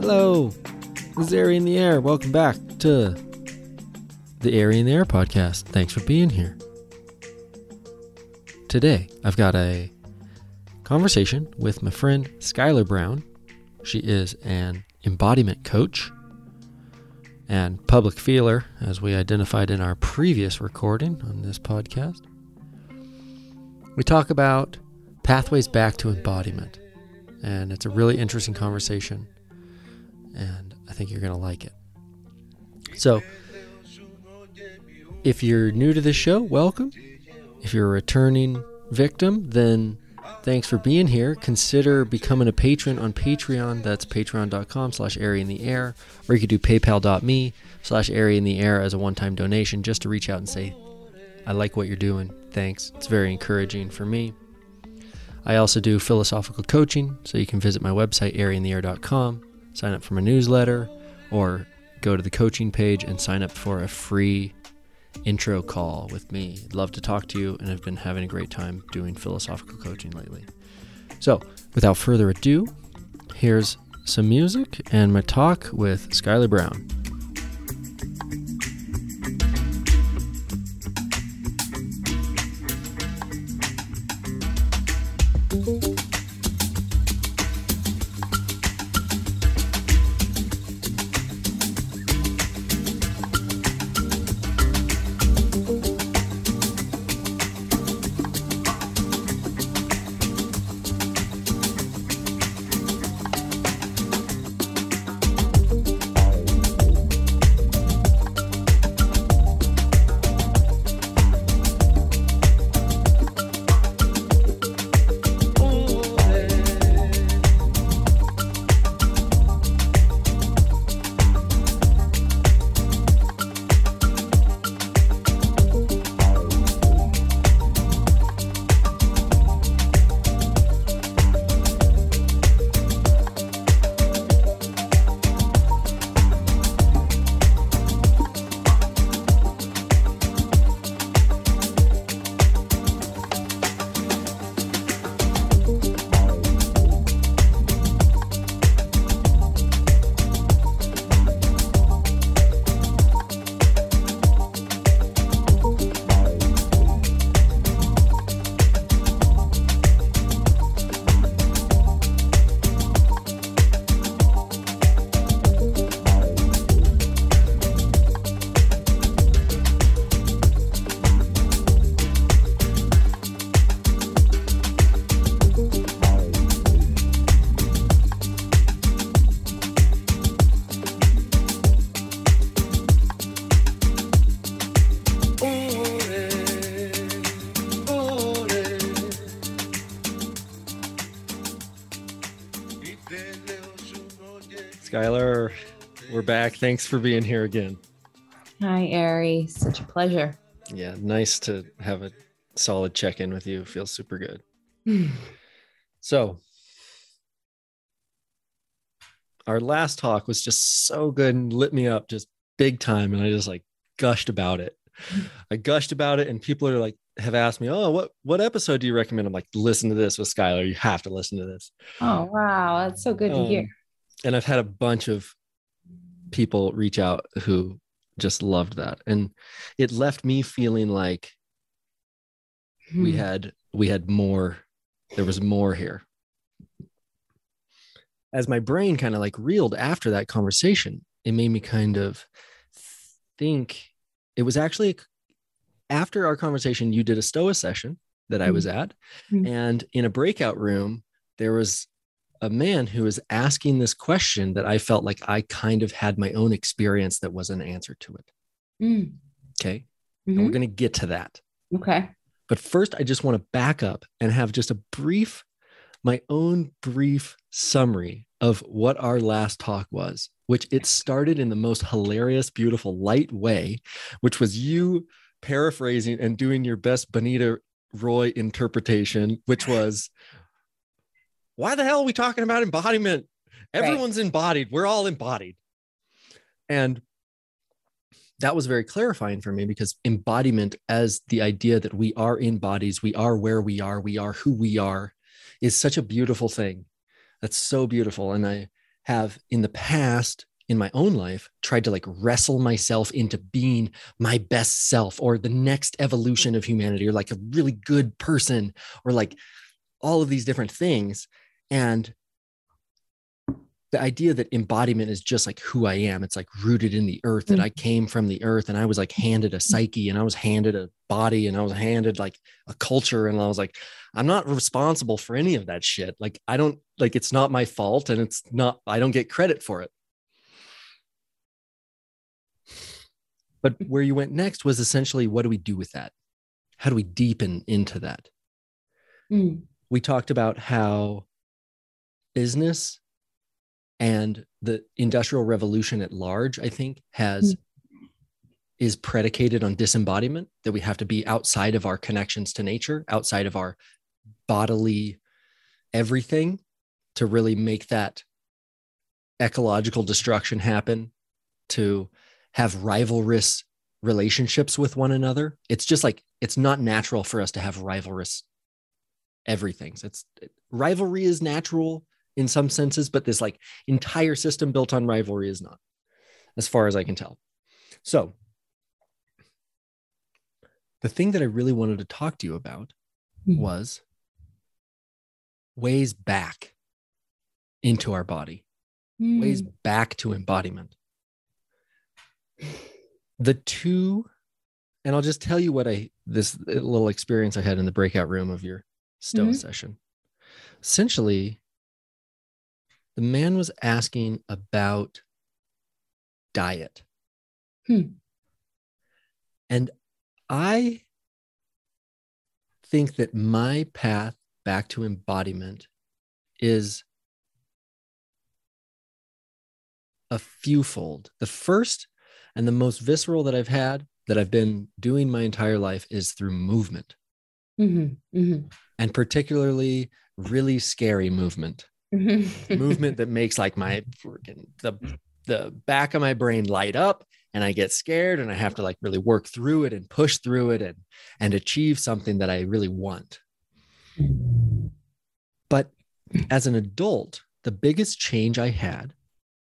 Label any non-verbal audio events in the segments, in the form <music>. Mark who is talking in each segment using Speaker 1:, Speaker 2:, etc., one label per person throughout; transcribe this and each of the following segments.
Speaker 1: Hello, this is Airy in the Air. Welcome back to the Airy in the Air podcast. Thanks for being here. Today, I've got a conversation with my friend Skylar Brown. She is an embodiment coach and public feeler, as we identified in our previous recording on this podcast. We talk about pathways back to embodiment, and it's a really interesting conversation and I think you're going to like it. So, if you're new to this show, welcome. If you're a returning victim, then thanks for being here. Consider becoming a patron on Patreon. That's patreon.com slash airy in the air. Or you could do paypal.me slash airy in the air as a one-time donation just to reach out and say, I like what you're doing. Thanks. It's very encouraging for me. I also do philosophical coaching, so you can visit my website, airyintheair.com sign up for my newsletter, or go to the coaching page and sign up for a free intro call with me. I'd love to talk to you, and I've been having a great time doing philosophical coaching lately. So, without further ado, here's some music and my talk with Skylar Brown. Back. Thanks for being here again.
Speaker 2: Hi, Ari. Such a pleasure.
Speaker 1: Yeah, nice to have a solid check in with you. Feels super good. <sighs> so, our last talk was just so good and lit me up just big time. And I just like gushed about it. I gushed about it, and people are like, have asked me, "Oh, what what episode do you recommend?" I'm like, "Listen to this with Skylar. You have to listen to this."
Speaker 2: Oh, wow, that's so good to hear.
Speaker 1: Um, and I've had a bunch of people reach out who just loved that, and it left me feeling like we
Speaker 2: Hmm.
Speaker 1: had we had more. There was more here. As my brain kind of like reeled after that conversation, it made me kind of think. It was actually after our conversation. You did a Stoa session that I was at,
Speaker 2: Mhm.
Speaker 1: and in a breakout room, there was a man who is asking this question that I felt like I kind of had my own experience that was an answer to it.
Speaker 2: Mm.
Speaker 1: Okay. And we're
Speaker 2: Mhm.
Speaker 1: going to get to that.
Speaker 2: Okay.
Speaker 1: But first, I just want to back up and have just a brief, my own brief summary of what our last talk was, which it started in the most hilarious, beautiful, light way, which was you paraphrasing and doing your best Bonita Roy interpretation, which was, why the hell are we talking about embodiment? Everyone's embodied. We're all embodied. And that was very clarifying for me because embodiment as the idea that we are in bodies we are where we are we are who we are is such a beautiful thing that's so beautiful and i have in the past in my own life tried to like wrestle myself into being my best self or the next evolution of humanity or like a really good person or like all of these different things and the idea that embodiment is just like who I am. It's like rooted in the earth that mm. I came from the earth and I was like handed a mm. psyche and I was handed a body and I was handed like a culture. And I was like, I'm not responsible for any of that shit. Like, I don't like it's not my fault and it's not, I don't get credit for it. But where you went next was essentially what do we do with that? How do we deepen into that? Mm. We talked about how business and the industrial revolution at large i think has mm-hmm. is predicated on disembodiment that we have to be outside of our connections to nature outside of our bodily everything to really make that ecological destruction happen to have rivalrous relationships with one another it's just like it's not natural for us to have rivalrous everything it's rivalry is natural in some senses, but this like entire system built on rivalry is not, as far as I can tell. So, the thing that I really wanted to talk to you about mm-hmm. was ways back into our body, mm. ways back to embodiment. The two, and I'll just tell you what I, this little experience I had in the breakout room of your Stoa mm-hmm. session. Essentially, the man was asking about diet. Hmm. And I think that my path back to embodiment is a fewfold. The first and the most visceral that I've had that I've been doing my entire life is through movement. Mm-hmm, mm-hmm. And particularly really scary movement. Mm-hmm. <laughs> movement that makes like my freaking the the back of my brain light up and I get scared and I have to like really work through it and push through it and and achieve something that I really want. But as an adult, the biggest change I had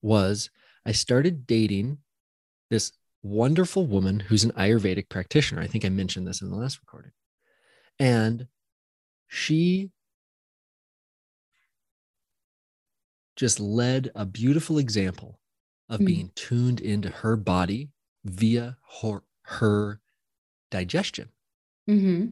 Speaker 1: was I started dating this wonderful woman who's an Ayurvedic practitioner. I think I mentioned this in the last recording. And she just led a beautiful example of mm. being tuned into her body via her, her digestion. Mm-hmm.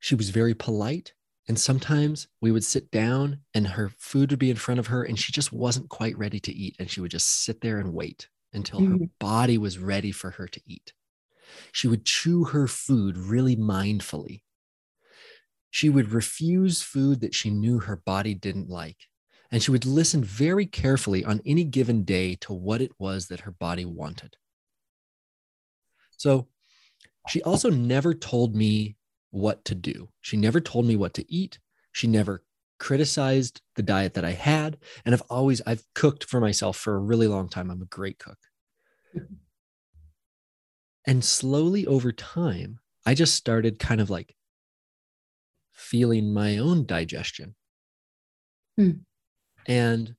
Speaker 1: She was very polite. And sometimes we would sit down and her food would be in front of her and she just wasn't quite ready to eat. And she would just sit there and wait until mm-hmm. her body was ready for her to eat. She would chew her food really mindfully she would refuse food that she knew her body didn't like. And she would listen very carefully on any given day to what it was that her body wanted. So she also never told me what to do. She never told me what to eat. She never criticized the diet that I had. And I've always, I've cooked for myself for a really long time. I'm a great cook. <laughs> And slowly over time, I just started kind of like feeling my own digestion. Hmm. And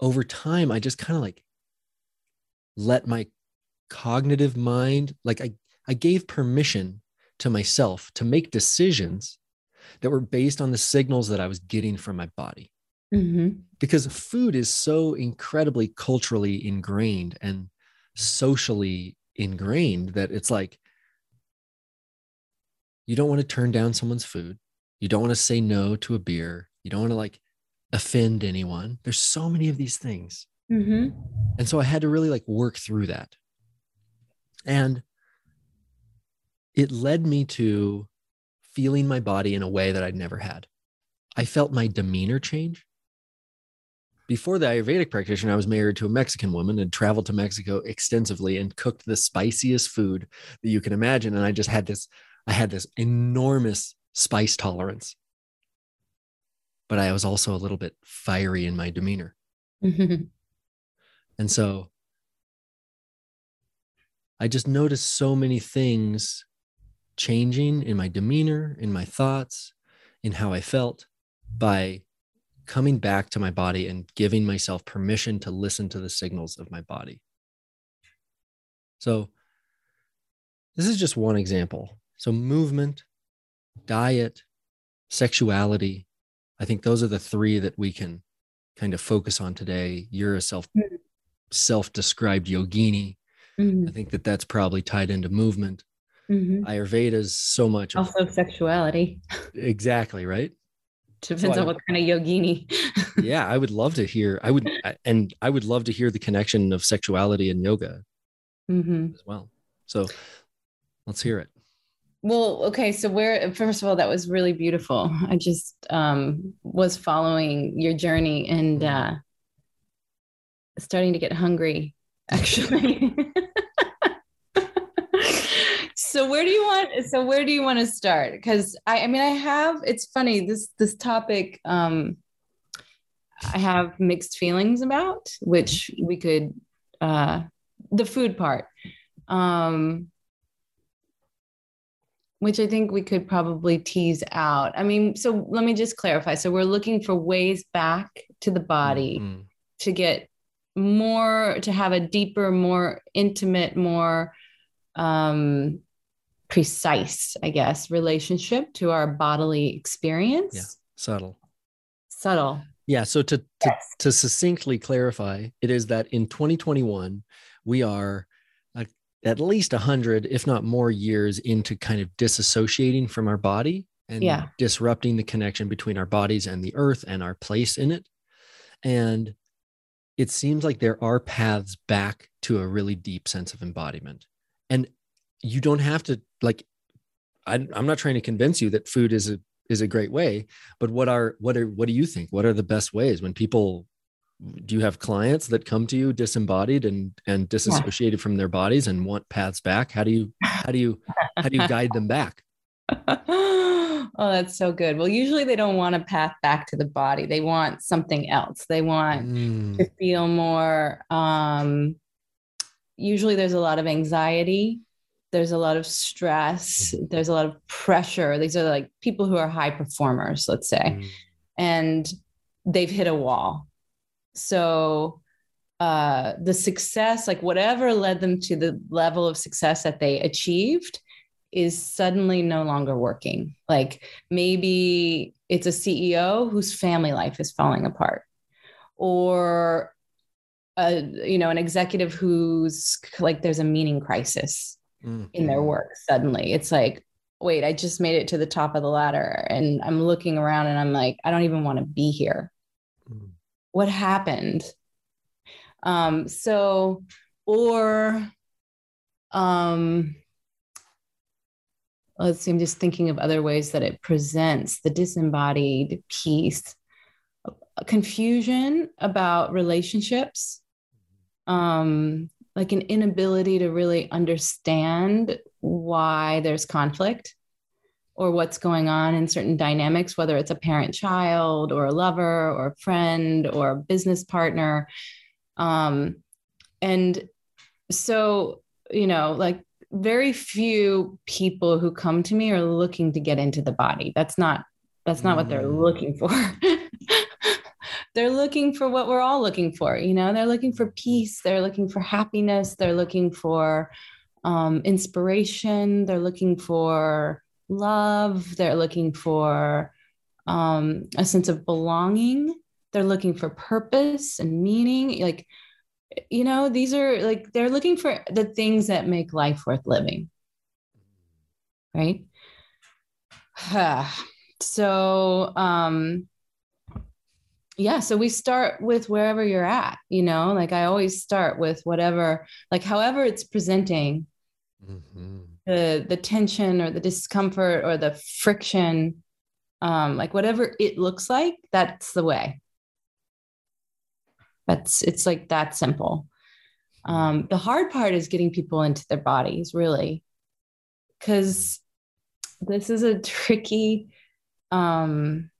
Speaker 1: over time, I just kind of like let my cognitive mind, like I, I gave permission to myself to make decisions that were based on the signals that I was getting from my body. Mm-hmm. Because food is so incredibly culturally ingrained and socially ingrained that it's like you don't want to turn down someone's food. You don't want to say no to a beer. You don't want to like offend anyone. There's so many of these things. Mm-hmm. And so I had to really like work through that. And it led me to feeling my body in a way that I'd never had. I felt my demeanor change before the Ayurvedic practitioner, I was married to a Mexican woman and traveled to Mexico extensively and cooked the spiciest food that you can imagine. And I just had this, I had this enormous spice tolerance. but I was also a little bit fiery in my demeanor. <laughs> And so I just noticed so many things changing in my demeanor, in my thoughts, in how I felt by coming back to my body and giving myself permission to listen to the signals of my body. So, this is just one example. So, movement, diet, sexuality, I think those are the three that we can kind of focus on today. You're a self
Speaker 2: Mhm.
Speaker 1: self-described yogini. I
Speaker 2: Mhm.
Speaker 1: think that that's probably tied into movement.
Speaker 2: Mhm.
Speaker 1: Ayurveda is so much of
Speaker 2: Also, sexuality <laughs>
Speaker 1: exactly right.
Speaker 2: Depends on what kind of yogini.
Speaker 1: Yeah, I would love to hear. I would, and I would love to hear the connection of sexuality and yoga
Speaker 2: hmm
Speaker 1: as well. So let's hear it.
Speaker 2: Well, okay. So where first of all, that was really beautiful. I just um, was following your journey and uh, starting to get hungry, actually. <laughs> so where do you want? So where do you want to start? Because I, I mean, I have. It's funny this this topic. Um, I have mixed feelings about, which we could uh, the food part. Um, which I think we could probably tease out. I mean, so let me just clarify. So we're looking for ways back to the body
Speaker 1: Mhm.
Speaker 2: to get more, to have a deeper, more intimate, more um, precise, I guess, relationship to our bodily experience.
Speaker 1: Yeah. Subtle.
Speaker 2: Subtle.
Speaker 1: Yeah. So to to,
Speaker 2: Yes.
Speaker 1: to succinctly clarify, it is that in 2021 we are uh, at least 100, if not more, years into kind of disassociating from our body and
Speaker 2: Yeah.
Speaker 1: disrupting the connection between our bodies and the earth and our place in it. And it seems like there are paths back to a really deep sense of embodiment. And you don't have to like I, I'm not trying to convince you that food is a is a great way, but what are what are what do you think? What are the best ways when people do you have clients that come to you disembodied and and disassociated from their bodies and want paths back? How do you how do you how do you guide them back? <laughs>
Speaker 2: oh, that's so good. Well, usually they don't want a path back to the body. They want something else. They want
Speaker 1: Mm,
Speaker 2: to feel more um usually there's a lot of anxiety there's a lot of stress there's a lot of pressure. These are like people who are high performers let's say.
Speaker 1: Mm,
Speaker 2: and they've hit a wall. So uh the success like whatever led them to the level of success that they achieved is suddenly no longer working. Like maybe it's a ceo whose family life is falling apart or a you know an executive who's like there's a meaning crisis
Speaker 1: mm,
Speaker 2: in their work suddenly. It's like wait i just made it to the top of the ladder. And i'm looking around and i'm like i don't even want to be here.
Speaker 1: Mm,
Speaker 2: what happened? Um so or um let's see i'm just thinking of other ways that it presents the disembodied piece. Confusion about relationships. Um like an inability to really understand why there's conflict or what's going on in certain dynamics whether it's a parent child or a lover or a friend or a business partner. Um and so you know like very few people who come to me are looking to get into the body. That's not that's not what they're
Speaker 1: Mm.
Speaker 2: looking for <laughs> they're looking for what we're all looking for you know? They're looking for peace they're looking for happiness they're looking for um, inspiration they're looking for love they're looking for um, a sense of belonging they're looking for purpose and meaning like you know these are like they're looking for the things that make life worth living. Right? <sighs> So um yeah so we start with wherever you're at you know like i always start with whatever like however it's presenting
Speaker 1: mhm.
Speaker 2: the the tension or the discomfort or the friction um like whatever it looks like that's the way. That's it's like that simple. Um the hard part is getting people into their bodies really because this is a <laughs> tricky um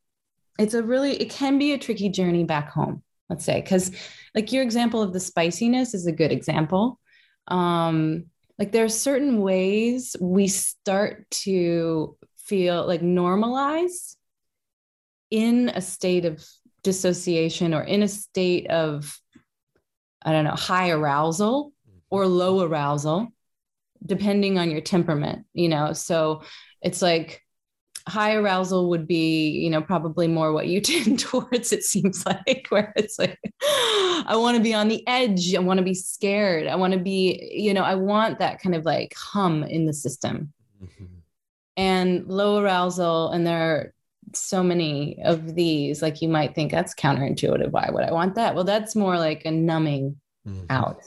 Speaker 2: it's a really it can be a tricky journey back home let's say because like your example of the spiciness is a good example. Um like there are certain ways we start to feel like normalize in a state of dissociation or in a state of i don't know high arousal or low arousal depending on your temperament you know? So it's like high arousal would be you know probably more what you <laughs> tend towards it seems like where it's like <gasps> i want to be on the edge i want to be scared i want to be you know i want that kind of like hum in the system mm-hmm. and low arousal and there are so many of these like you might think that's counterintuitive why would i want that well that's more like a numbing mm-hmm. out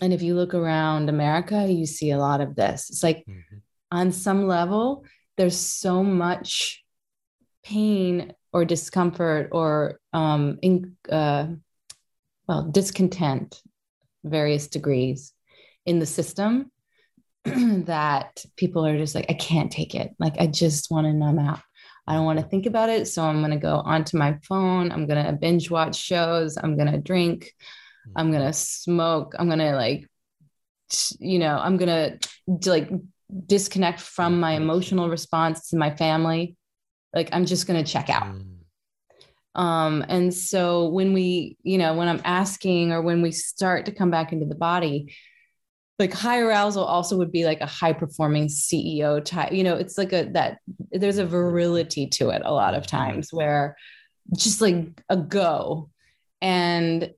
Speaker 2: and if you look around america you see a lot of this it's like mm-hmm. on some level there's so much pain or discomfort or um, in, uh, well discontent various degrees in the system <clears throat> that people are just like i can't take it. Like i just want to numb out. I don't want to think about it so i'm going to go onto my phone. I'm going to binge watch shows. I'm going to drink. I'm going to smoke. I'm going to like you know i'm going to like disconnect from my emotional response to my family like i'm just going to check out. Mm. um and so when we you know when i'm asking or when we start to come back into the body like high arousal also would be like a high performing ceo type you know it's like a that there's a virility to it a lot of times where just like a go. And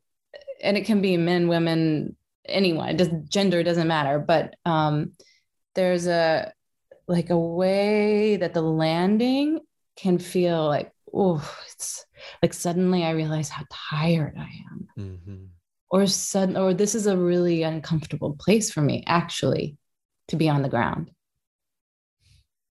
Speaker 2: and it can be men women anyone it does gender doesn't matter but um there's a like a way that the landing can feel like oh it's like suddenly i realize how tired i am. Mm-hmm. or sudden or this is a really uncomfortable place for me actually to be on the ground.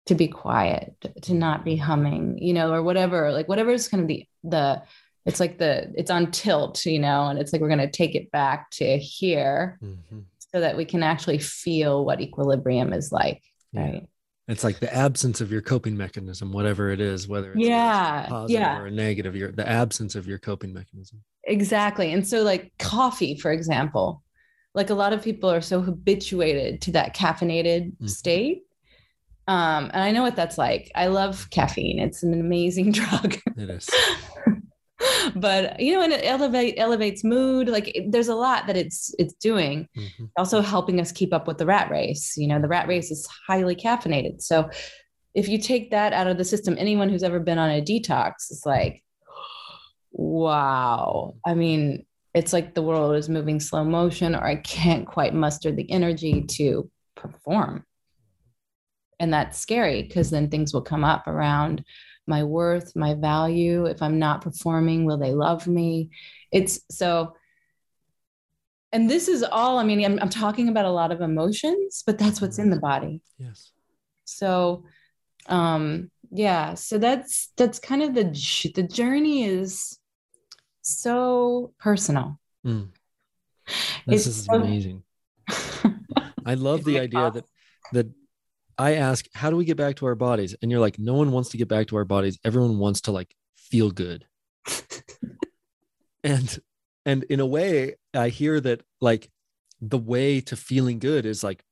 Speaker 2: To be quiet to not be humming you know or whatever like whatever is kind of the the it's like the it's on tilt you know and it's like we're going to take it back to here. Mm-hmm so that we can actually feel what equilibrium is like right?
Speaker 1: It's like the absence of your coping mechanism whatever it is whether it's
Speaker 2: yeah
Speaker 1: positive
Speaker 2: yeah.
Speaker 1: or negative your the absence of your coping mechanism.
Speaker 2: Exactly and so like coffee for example like a lot of people are so habituated to that caffeinated mm-hmm. state um and i know what that's like. I love caffeine. It's an amazing <laughs> drug.
Speaker 1: It is <laughs>
Speaker 2: but you know and it elevate elevates mood like it, there's a lot that it's it's doing. Mm-hmm. also helping us keep up with the rat race you know the rat race is highly caffeinated. So if you take that out of the system anyone who's ever been on a detox is like wow. I mean it's like the world is moving slow motion or i can't quite muster the energy to perform. And that's scary because then things will come up around my worth, my value. If I'm not performing, will they love me? It's so, and this is all, I mean, I'm, I'm talking about a lot of emotions, but that's what's in the body.
Speaker 1: Yes.
Speaker 2: So, um, yeah, so that's, that's kind of the, the journey is so personal.
Speaker 1: Mm. This it's is so, amazing. <laughs> I love the idea that, that I ask, how do we get back to our bodies? And you're like, no one wants to get back to our bodies. Everyone wants to like feel good. <laughs> and and in a way, I hear that like the way to feeling good is like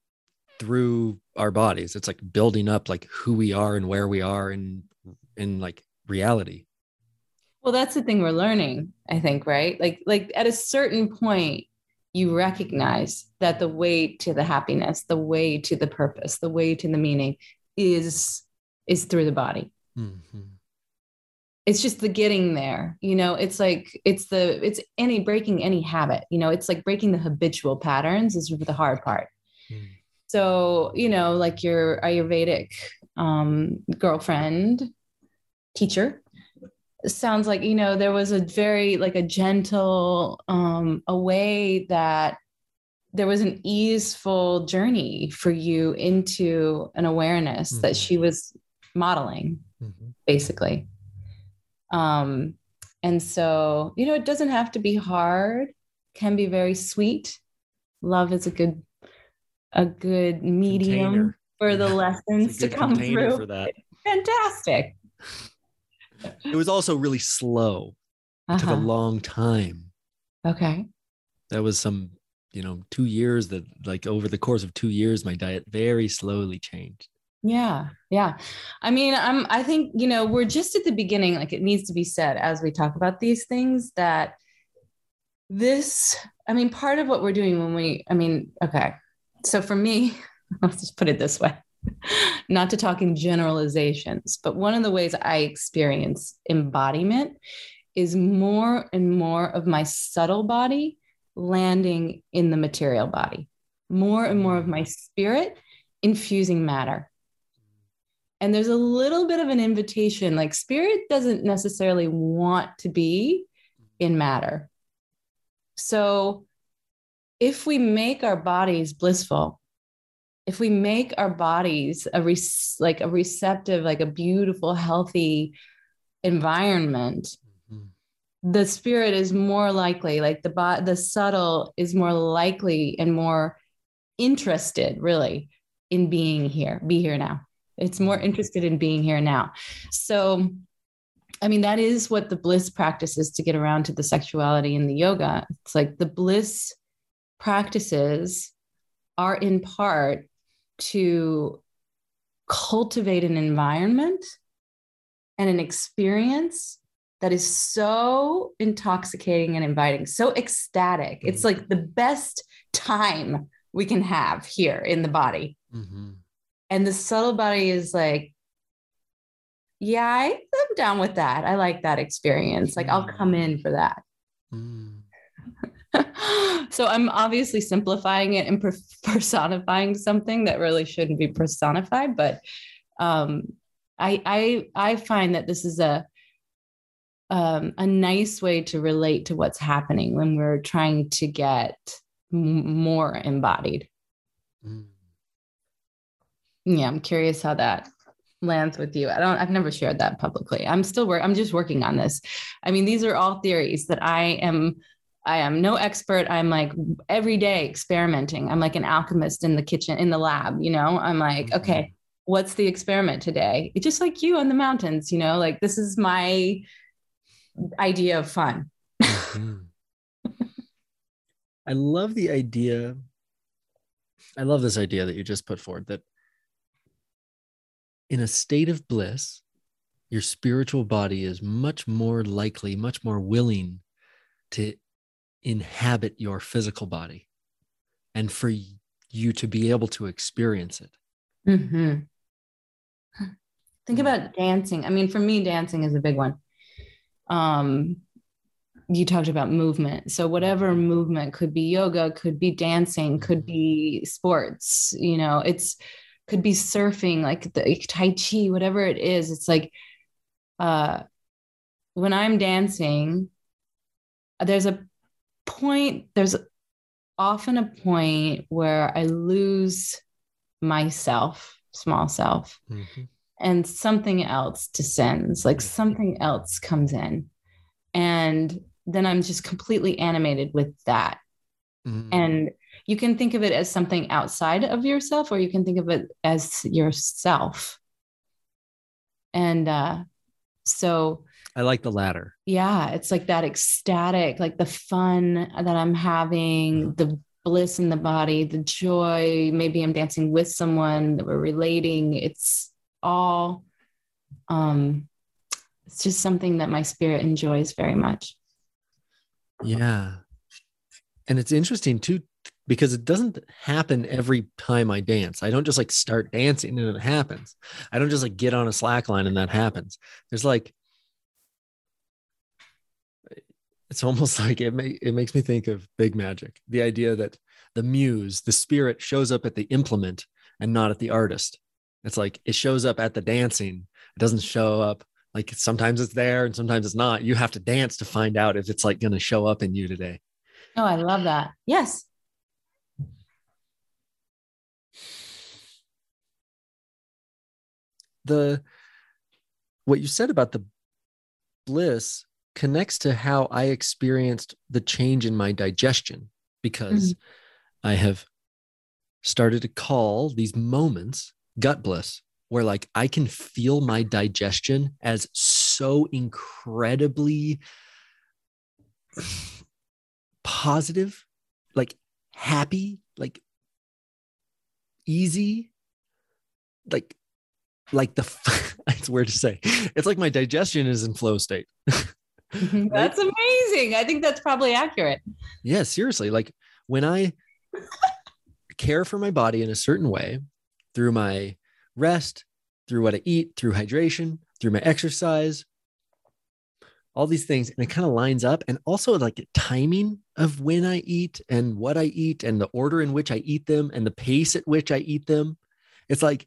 Speaker 1: through our bodies. It's like building up like who we are and where we are in in like reality.
Speaker 2: Well, that's the thing we're learning, I think, right? Like like at a certain point, you recognize that the way to the happiness the way to the purpose the way to the meaning is is through the body mm-hmm. it's just the getting there you know it's like it's the it's any breaking any habit you know it's like breaking the habitual patterns is the hard part mm. so you know like your ayurvedic um, girlfriend teacher sounds like you know there was a very like a gentle um a way that there was an easeful journey for you into an awareness mm-hmm. that she was modeling mm-hmm. basically um and so you know it doesn't have to be hard can be very sweet love is a good a good medium Container. for the <laughs> lessons to come through
Speaker 1: for that
Speaker 2: fantastic
Speaker 1: it was also really slow. It took a
Speaker 2: Uh-huh.
Speaker 1: long time.
Speaker 2: Okay.
Speaker 1: That was some, you know, two years that like over the course of two years, my diet very slowly changed.
Speaker 2: Yeah. Yeah. I mean, I'm I think, you know, we're just at the beginning like it needs to be said as we talk about these things that this I mean, part of what we're doing when we I mean, okay. So for me, <laughs> let's just put it this way. Not to talk in generalizations, but one of the ways I experience embodiment is more and more of my subtle body landing in the material body, more and more of my mm. spirit infusing matter. And there's a little bit of an invitation like, spirit doesn't necessarily want to be in matter. So, if we make our bodies blissful, if we make our bodies a re- like a receptive, like a beautiful, healthy environment,
Speaker 1: Mhm.
Speaker 2: the spirit is more likely, like the bo- the subtle is more likely and more interested, really, in being here, be here now. It's more interested in being here now. So, I mean, that is what the bliss practice is to get around to the sexuality in the yoga. It's like the bliss practices are in part to cultivate an environment and an experience that is so intoxicating and inviting, so ecstatic. It's like the best time we can have here in the body.
Speaker 1: Mhm.
Speaker 2: And the subtle body is like, yeah, I, I'm down with that. I like that experience. Like, I'll come in for that.
Speaker 1: Mm. <gasps>
Speaker 2: so I'm obviously simplifying it and <laughs> personifying something that really shouldn't be personified, but um, I, I I find that this is a um, a nice way to relate to what's happening when we're trying to get m- more embodied.
Speaker 1: Mm.
Speaker 2: Yeah, I'm curious how that lands with you. I don't I've never shared that publicly. I'm still work I'm just working on this. I mean, these are all theories that I am I am no expert. I'm like every day experimenting. I'm like an alchemist in the kitchen in the lab, you know. I'm like, okay, what's the experiment today? It's just like you on the mountains, you know, like this is my idea of fun.
Speaker 1: Mhm. I love the idea. I love this idea that you just put forward that in a state of bliss, your spiritual body is much more likely, much more willing to inhabit your physical body and for you to be able to experience it.
Speaker 2: Mhm. Think
Speaker 1: Mm.
Speaker 2: about dancing. I mean, for me, dancing is a big one. Um, you talked about movement. So whatever movement could be yoga, could be dancing, could be sports, you know, it's could be surfing, like the like Tai Chi, whatever it is. It's like uh when I'm dancing, there's a point, there's often a point where I lose myself, small self,
Speaker 1: Mhm.
Speaker 2: and something else descends, like
Speaker 1: Mhm.
Speaker 2: something else comes in. And then I'm just completely animated with that.
Speaker 1: Mhm.
Speaker 2: And you can think of it as something outside of yourself, or you can think of it as yourself. And uh, so,
Speaker 1: I like the latter.
Speaker 2: yeah, it's like that ecstatic, like the fun that I'm having, the bliss in the body, the joy. Maybe I'm dancing with someone that we're relating. It's all, um, it's just something that my spirit enjoys very much.
Speaker 1: Yeah. And it's interesting too, because it doesn't happen every time I dance. I don't just like start dancing and it happens. I don't just like get on a slack line and that happens. There's like, it's almost <laughs> like it, may, it makes me think of big magic the idea that the muse, the spirit shows up at the implement and not at the artist. It's like it shows up at the dancing, it doesn't show up like sometimes it's there and sometimes it's not. You have to dance to find out if it's like going to show up in you today.
Speaker 2: Oh, I love that. Yes.
Speaker 1: the what you said about the bliss connects to how I experienced the change in my digestion because mm-hmm. I have started to call these moments gut bliss where like I can feel my digestion as so incredibly positive, like happy, like easy, like like the <laughs> it's weird to say. It's like my digestion is in flow state. <laughs> <laughs>
Speaker 2: That's amazing. I think that's probably accurate.
Speaker 1: Yeah, seriously. Like when I care for my body in a certain way through my rest, through what I eat, through hydration, through my exercise, all these things, and it kind of lines up. And also like timing of when I eat and what I eat and the order in which I eat them and the pace at which I eat them. It's like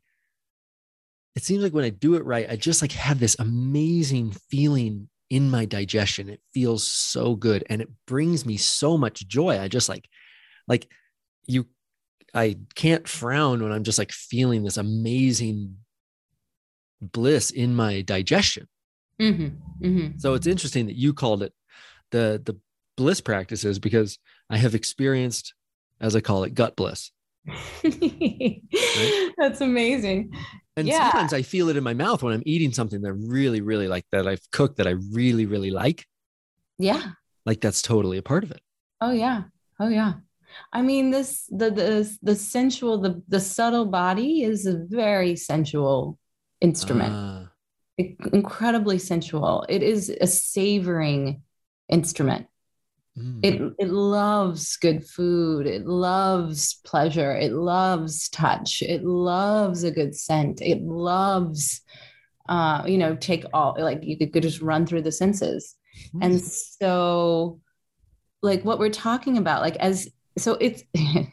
Speaker 1: it seems like when I do it right, I just like have this amazing feeling in my digestion. It feels so good and it brings me so much joy. I just like, like you, I can't frown when I'm just like feeling this amazing bliss in my digestion. Mm-hmm, mm-hmm. So it's interesting that you called it the the bliss practices because I have experienced, as I call it, gut bliss.
Speaker 2: right? <laughs> That's amazing.
Speaker 1: And yeah. sometimes I feel it in my mouth when I'm eating something that I really, really like that I've cooked that I really, really like.
Speaker 2: Yeah.
Speaker 1: Like that's totally a part of it.
Speaker 2: Oh yeah. Oh yeah. I mean, this the the the sensual, the the subtle body is a very sensual instrument. Uh, incredibly sensual. It is a savoring instrument. Mm. It it loves good food. It loves pleasure. It loves touch. It loves a good scent. It loves, uh, you know, take all like you could could just run through the senses. Mm. And so, like what we're talking about, like as so it's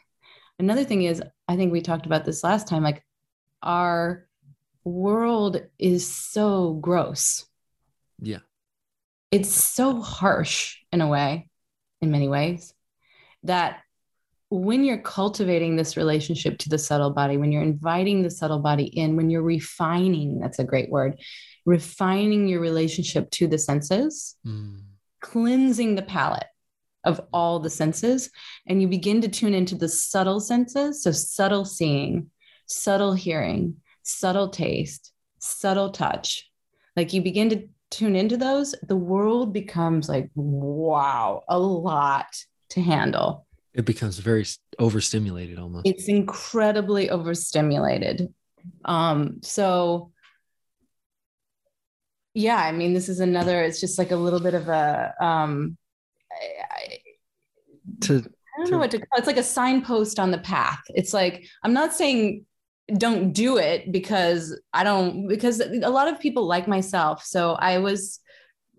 Speaker 2: <laughs> another thing is I think we talked about this last time. Like our world is so gross.
Speaker 1: Yeah.
Speaker 2: It's so harsh in a way in many ways that when you're cultivating this relationship to the subtle body, when you're inviting the subtle body in, when you're refining, that's a great word, refining your relationship to the senses, mm. cleansing the palate of all the senses, and you begin to tune into the subtle senses. So, subtle seeing, subtle hearing, subtle taste, subtle touch. Like you begin to tune into those, the world becomes like, wow, a lot to handle.
Speaker 1: It becomes very overstimulated almost.
Speaker 2: It's incredibly overstimulated. Um, so yeah, I mean, this is another, it's just like a little bit of a um I, to I don't to, know what to call it. It's like a signpost on the path. It's like, I'm not saying don't do it because I don't because a lot of people like myself. So I was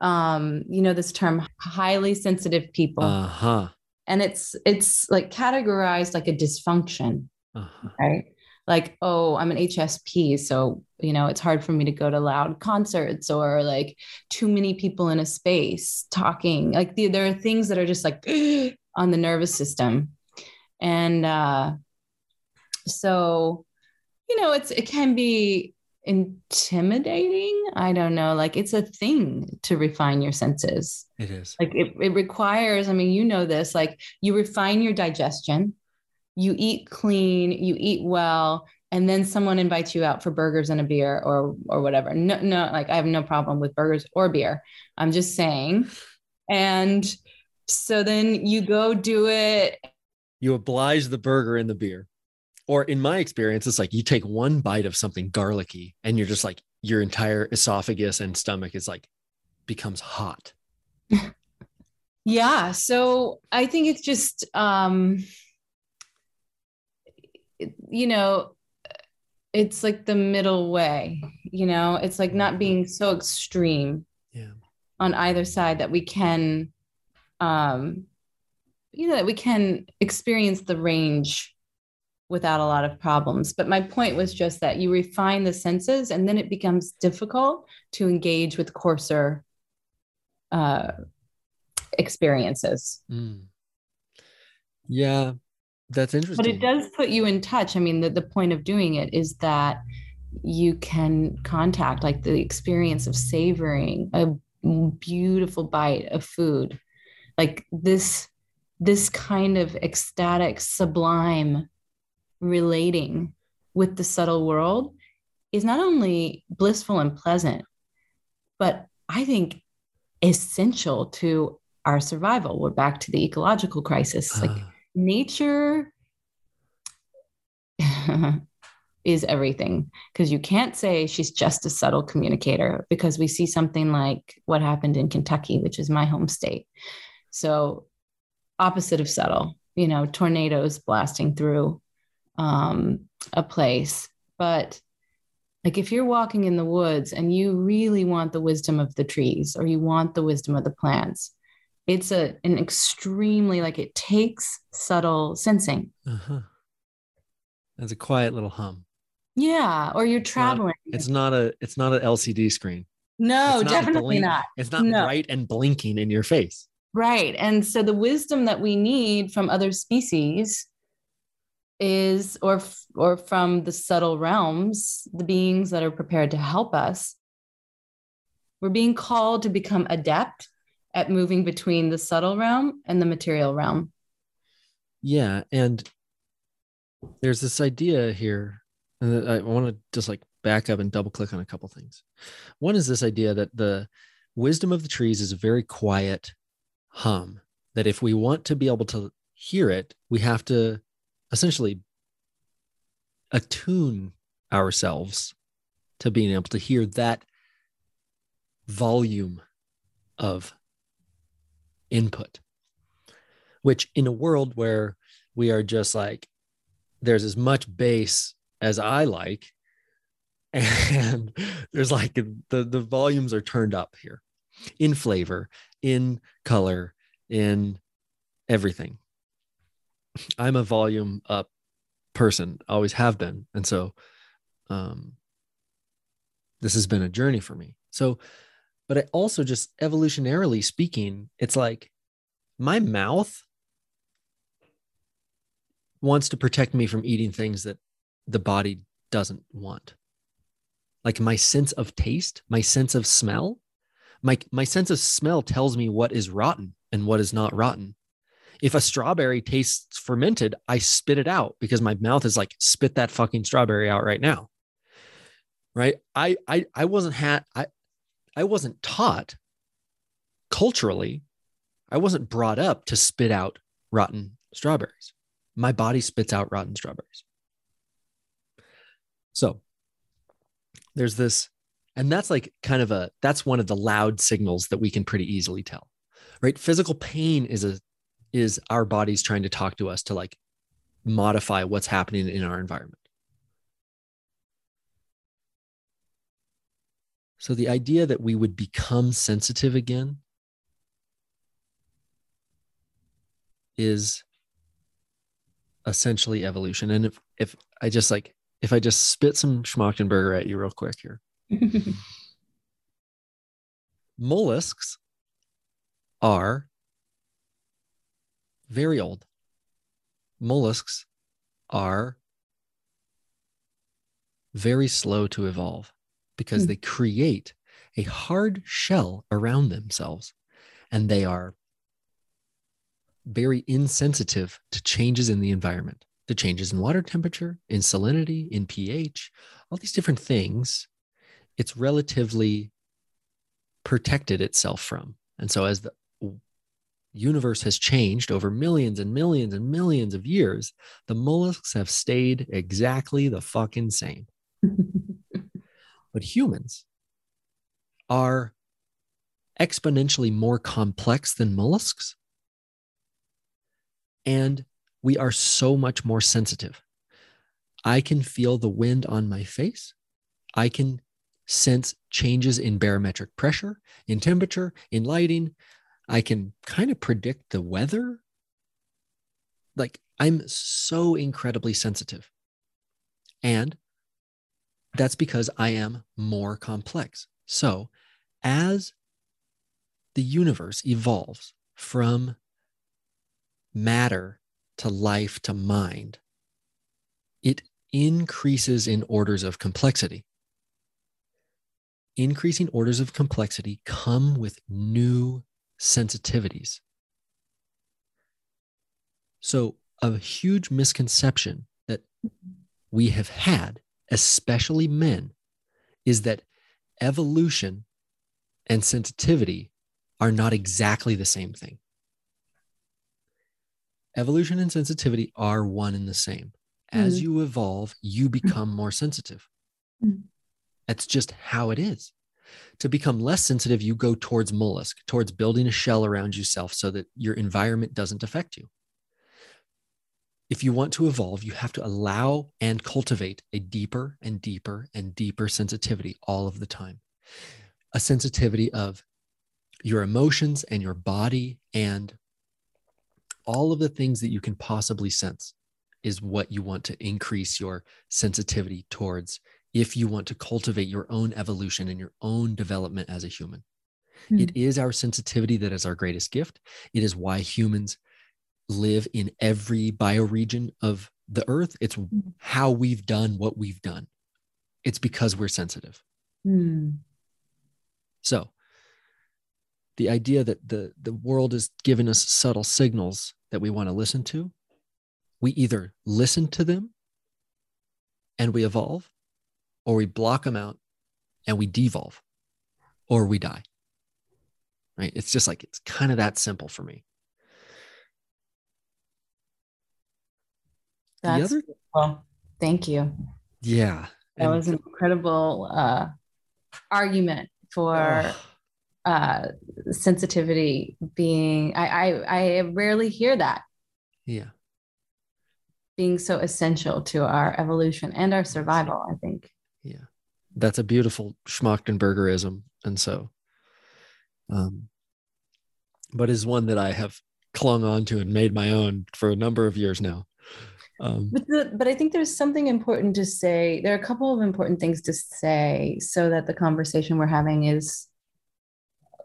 Speaker 2: um you know this term highly sensitive people. Uh-huh. And it's it's like categorized like a dysfunction. Uh-huh. Right? Like, oh, I'm an HSP, so you know, it's hard for me to go to loud concerts or like too many people in a space talking. Like the, there are things that are just like <gasps> on the nervous system. And uh so you know, it's it can be intimidating. I don't know. Like it's a thing to refine your senses.
Speaker 1: It is.
Speaker 2: Like it, it requires, I mean, you know this, like you refine your digestion, you eat clean, you eat well, and then someone invites you out for burgers and a beer or or whatever. No, no, like I have no problem with burgers or beer. I'm just saying. And so then you go do it.
Speaker 1: You oblige the burger and the beer or in my experience, it's like you take one bite of something garlicky and you're just like your entire esophagus and stomach is like becomes hot. <laughs>
Speaker 2: yeah. So I think it's just, um, you know, it's like the middle way, you know, it's like not being so extreme
Speaker 1: yeah.
Speaker 2: on either side that we can, um, you know, that we can experience the range without a lot of problems. But my point was just that you refine the senses and then it becomes difficult to engage with coarser uh, experiences. Mm.
Speaker 1: Yeah, that's interesting.
Speaker 2: But it does put you in touch. I mean, the, the point of doing it is that you can contact like the experience of savoring a beautiful bite of food like this this kind of ecstatic sublime relating with the subtle world is not only blissful and pleasant, but I think, essential to our survival. We're back to the ecological crisis. Like
Speaker 1: Uh,
Speaker 2: nature <laughs> is everything because you can't say she's just a subtle communicator because we see something like what happened in Kentucky, which is my home state. So, opposite of subtle, you know, tornadoes blasting through um, a place. But like if you're walking in the woods and you really want the wisdom of the trees or you want the wisdom of the plants, it's a an extremely like it takes subtle sensing.
Speaker 1: uh-huh. That's a quiet little hum.
Speaker 2: Yeah, or you're traveling.
Speaker 1: It's not a it's not an LCD screen.
Speaker 2: no,
Speaker 1: not
Speaker 2: definitely
Speaker 1: blink-
Speaker 2: not.
Speaker 1: It's not
Speaker 2: No.
Speaker 1: bright and blinking in your face.
Speaker 2: Right. And so the wisdom that we need from other species is or or from the subtle realms, the beings that are prepared to help us. We're being called to become adept at moving between the subtle realm and the material realm.
Speaker 1: Yeah, and there's this idea here, and I want to just like back up and double click on a couple things. One is this idea that the wisdom of the trees is a very quiet hum. That if we want to be able to hear it, we have to essentially attune ourselves to being able to hear that volume of input which in a world where we are just like there's as much bass as i like <laughs> and there's like the the volumes are turned up here in flavor in color in everything i'm a volume up person always have been. And so um this has been a journey for me. So but i also just evolutionarily speaking it's like my mouth wants to protect me from eating things that the body doesn't want. Like my sense of taste my sense of smell my my sense of smell tells me what is rotten and what is not rotten if a strawberry tastes fermented i spit it out because my mouth is like spit that fucking strawberry out right now. Right? I i i wasn't had i i wasn't taught culturally i wasn't brought up to spit out rotten strawberries. My body spits out rotten strawberries. So there's this and that's like kind of a that's one of the loud signals that we can pretty easily tell right? Physical pain is a is our bodies trying to talk to us to like modify what's happening in our environment. So the idea that we would become sensitive again is essentially evolution. And if if i just like if i just spit some schmachtenberger at you real quick here. <laughs> Mollusks are very old. Mollusks are very slow to evolve because
Speaker 2: Hmm.
Speaker 1: they create a hard shell around themselves and they are very insensitive to changes in the environment, to changes in water temperature, in salinity, in pH, all these different things. It's relatively protected itself from. And so as the universe has changed over millions and millions and millions of years, the mollusks have stayed exactly the fucking same. <laughs> But humans are exponentially more complex than mollusks. And we are so much more sensitive. I can feel the wind on my face. I can sense changes in barometric pressure, in temperature, in lighting. I can kind of predict the weather. Like I'm so incredibly sensitive. And that's because I am more complex. So as the universe evolves from matter to life to mind, it increases in orders of complexity. Increasing orders of complexity come with new sensitivities. So, a huge misconception that we have had, especially men, is that evolution and sensitivity are not exactly the same thing. Evolution and sensitivity are one and the same. As mm. you evolve, you become more sensitive. Mm. That's just how it is. To become less sensitive, you go towards mollusk, towards building a shell around yourself so that your environment doesn't affect you. If you want to evolve, you have to allow and cultivate a deeper and deeper and deeper sensitivity all of the time. A sensitivity of your emotions and your body and all of the things that you can possibly sense is what you want to increase your sensitivity towards if you want to cultivate your own evolution and your own development as a human. Mm. It is our sensitivity that is our greatest gift. It is why humans live in every bioregion of the earth. It's mm. how we've done what we've done. It's because we're sensitive. Mm. So, the idea that the, the world is giving us subtle signals that we want to listen to, we either listen to them and we evolve, or we block them out and we devolve or we die. Right? It's just like it's kind of that simple for me.
Speaker 2: That's other, well, thank you.
Speaker 1: Yeah.
Speaker 2: That and, was an incredible uh, argument for uh, sensitivity being I, I I rarely hear that.
Speaker 1: Yeah.
Speaker 2: Being so essential to our evolution and our survival, I think.
Speaker 1: Yeah. That's a beautiful Schmachtenbergerism. And so, um, but is one that I have clung on to and made my own for a number of years now.
Speaker 2: Um, but, the, but I think there's something important to say. There are a couple of important things to say so that the conversation we're having is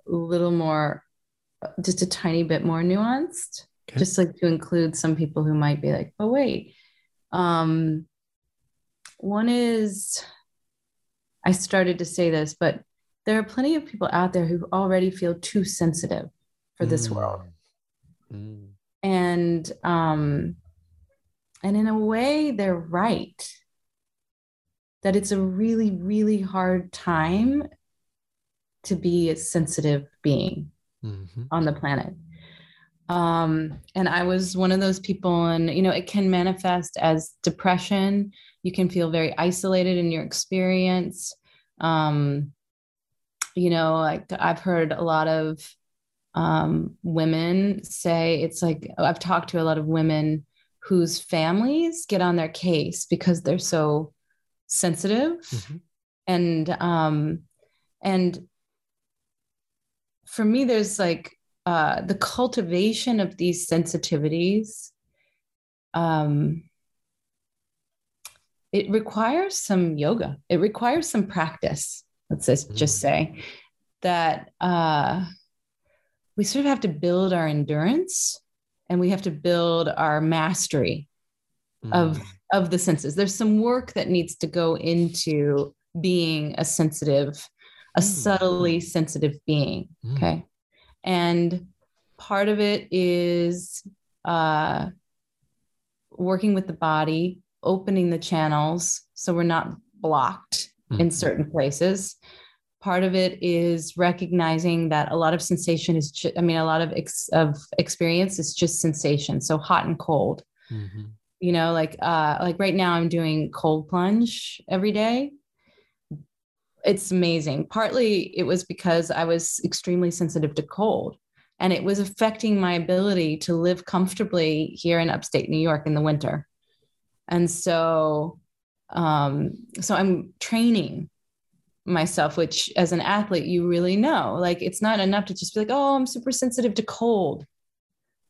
Speaker 2: a little more, just a tiny bit more nuanced. Okay. Just like to include some people who might be like, oh, wait. Um, one is I started to say this, but there are plenty of people out there who already feel too sensitive for this mm. world. Mm. And um and in a way they're right. That it's a really really hard time to be a sensitive being mm-hmm. on the planet. Um, and I was one of those people, and you know, it can manifest as depression. You can feel very isolated in your experience. Um, you know, like I've heard a lot of um, women say it's like I've talked to a lot of women whose families get on their case because they're so sensitive mm-hmm. and um and for me there's like uh the cultivation of these sensitivities um it requires some yoga it requires some practice let's just, just mm. say that uh, we sort of have to build our endurance and we have to build our mastery mm. of of the senses there's some work that needs to go into being a sensitive a mm. subtly sensitive being mm. okay and part of it is uh, working with the body opening the channels so we're not blocked mm-hmm. in certain places. Part of it is recognizing that a lot of sensation is, ju- I mean, a lot of ex- of experience is just sensation. So hot and cold. Mm-hmm. You know, like uh, like right now, I'm doing cold plunge every day. It's amazing. Partly it was because I was extremely sensitive to cold and it was affecting my ability to live comfortably here in upstate New York in the winter. And so, um, so I'm training myself, which as an athlete, you really know, like it's not enough to just be like, oh, I'm super sensitive to cold.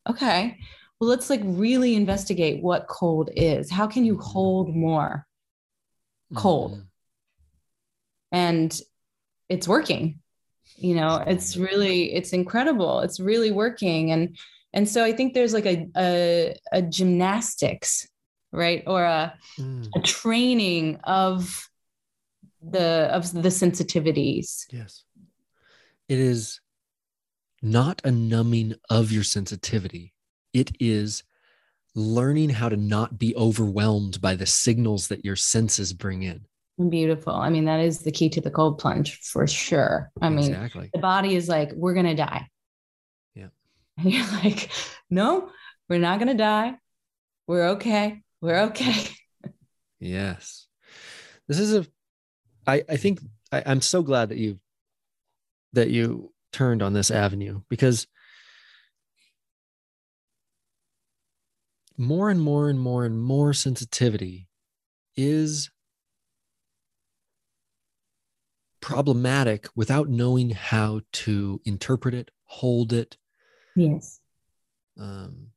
Speaker 2: Okay. Well, let's like really investigate what cold is. How can you mm-hmm. hold more cold? Mm-hmm. And it's working. You know, it's really, it's incredible. It's really working. And and so I think there's like a a, a gymnastics right or a, mm. a training of the of the sensitivities
Speaker 1: yes it is not a numbing of your sensitivity it is learning how to not be overwhelmed by the signals that your senses bring in
Speaker 2: Beautiful. I mean, that is the key to the cold plunge for sure. I mean,
Speaker 1: exactly.
Speaker 2: the body is like, we're going to die.
Speaker 1: Yeah.
Speaker 2: And <laughs> you're like, no, we're not going to die. We're okay. We're okay. <laughs>
Speaker 1: Yes. This is a I I think I, I'm so glad that you that you turned on this avenue because more and more and more and more sensitivity is problematic without knowing how to interpret it, hold it.
Speaker 2: Yes.
Speaker 1: Um,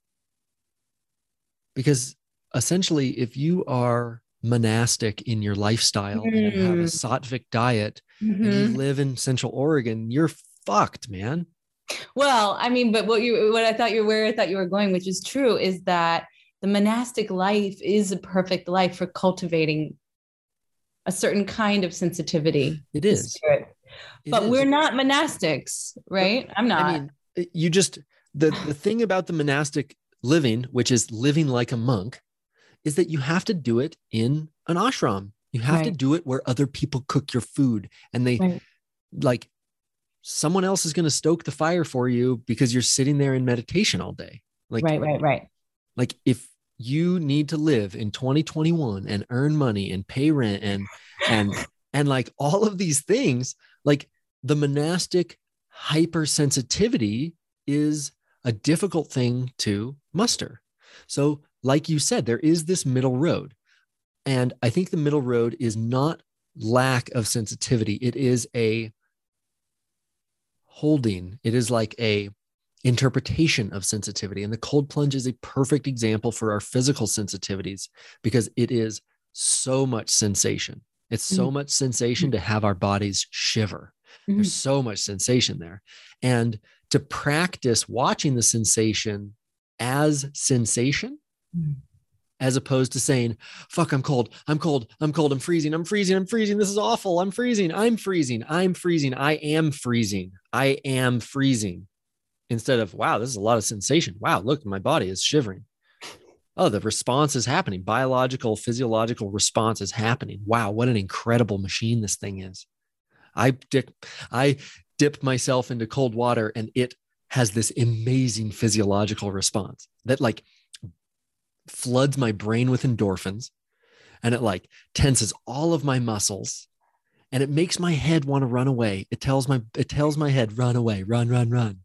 Speaker 1: because essentially, if you are monastic in your lifestyle and you have a
Speaker 2: Mm.
Speaker 1: sattvic diet and you
Speaker 2: Mhm.
Speaker 1: live in Central Oregon, you're fucked, man.
Speaker 2: Well, I mean, but what you what I thought you where I thought you were going, which is true, is that the monastic life is a perfect life for cultivating a certain kind of sensitivity.
Speaker 1: It is. It
Speaker 2: But
Speaker 1: is.
Speaker 2: we're not monastics, right? I'm not.
Speaker 1: I mean, you just the the thing about the monastic living, which is living like a monk, is that you have to do it in an ashram. You have to do it where other people cook your food and they
Speaker 2: Right.
Speaker 1: like someone else is going to stoke the fire for you because you're sitting there in meditation all day. Like
Speaker 2: right, right, right.
Speaker 1: like if you need to live in 2021 and earn money and pay rent and and <laughs> and like all of these things like the monastic hypersensitivity is a difficult thing to muster so like you said there is this middle road and i think the middle road is not lack of sensitivity it is a holding it is like a interpretation of sensitivity. And the cold plunge is a perfect example for our physical sensitivities because it is so much sensation. It's so much sensation to have our bodies shiver.
Speaker 2: Mhm.
Speaker 1: There's so much sensation there. And to practice watching the sensation as sensation. As opposed to saying, fuck, I'm cold, I'm cold, I'm cold, I'm freezing, I'm freezing, I'm freezing, this is awful, I'm freezing, I'm freezing, I'm freezing, I am freezing, I am freezing. Instead of wow this is a lot of sensation. Wow look my body is shivering. Oh the response is happening. Biological physiological response is happening. Wow what an incredible machine this thing is. I dip i dip myself into cold water and it has this amazing physiological response that like floods my brain with endorphins and it like tenses all of my muscles and it makes my head want to run away. It tells my it tells my head run away run run run.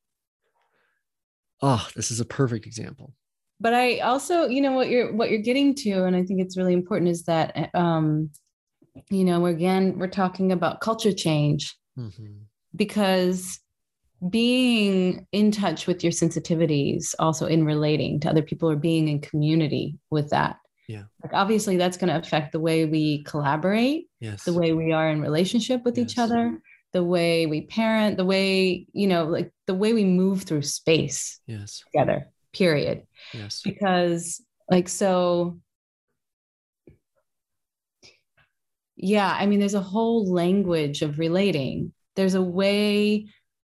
Speaker 1: Oh this is a perfect example.
Speaker 2: But i also you know what you're what you're getting to and i think it's really important is that um you know again we're talking about culture change.
Speaker 1: Mhm.
Speaker 2: because being in touch with your sensitivities also in relating to other people or being in community with that.
Speaker 1: Yeah.
Speaker 2: like obviously that's going to affect the way we collaborate
Speaker 1: yes.
Speaker 2: the way we are in relationship with each other the way we parent the way you know like the way we move through space
Speaker 1: yes.
Speaker 2: together period.
Speaker 1: Yes.
Speaker 2: Because like so yeah i mean there's a whole language of relating. There's a way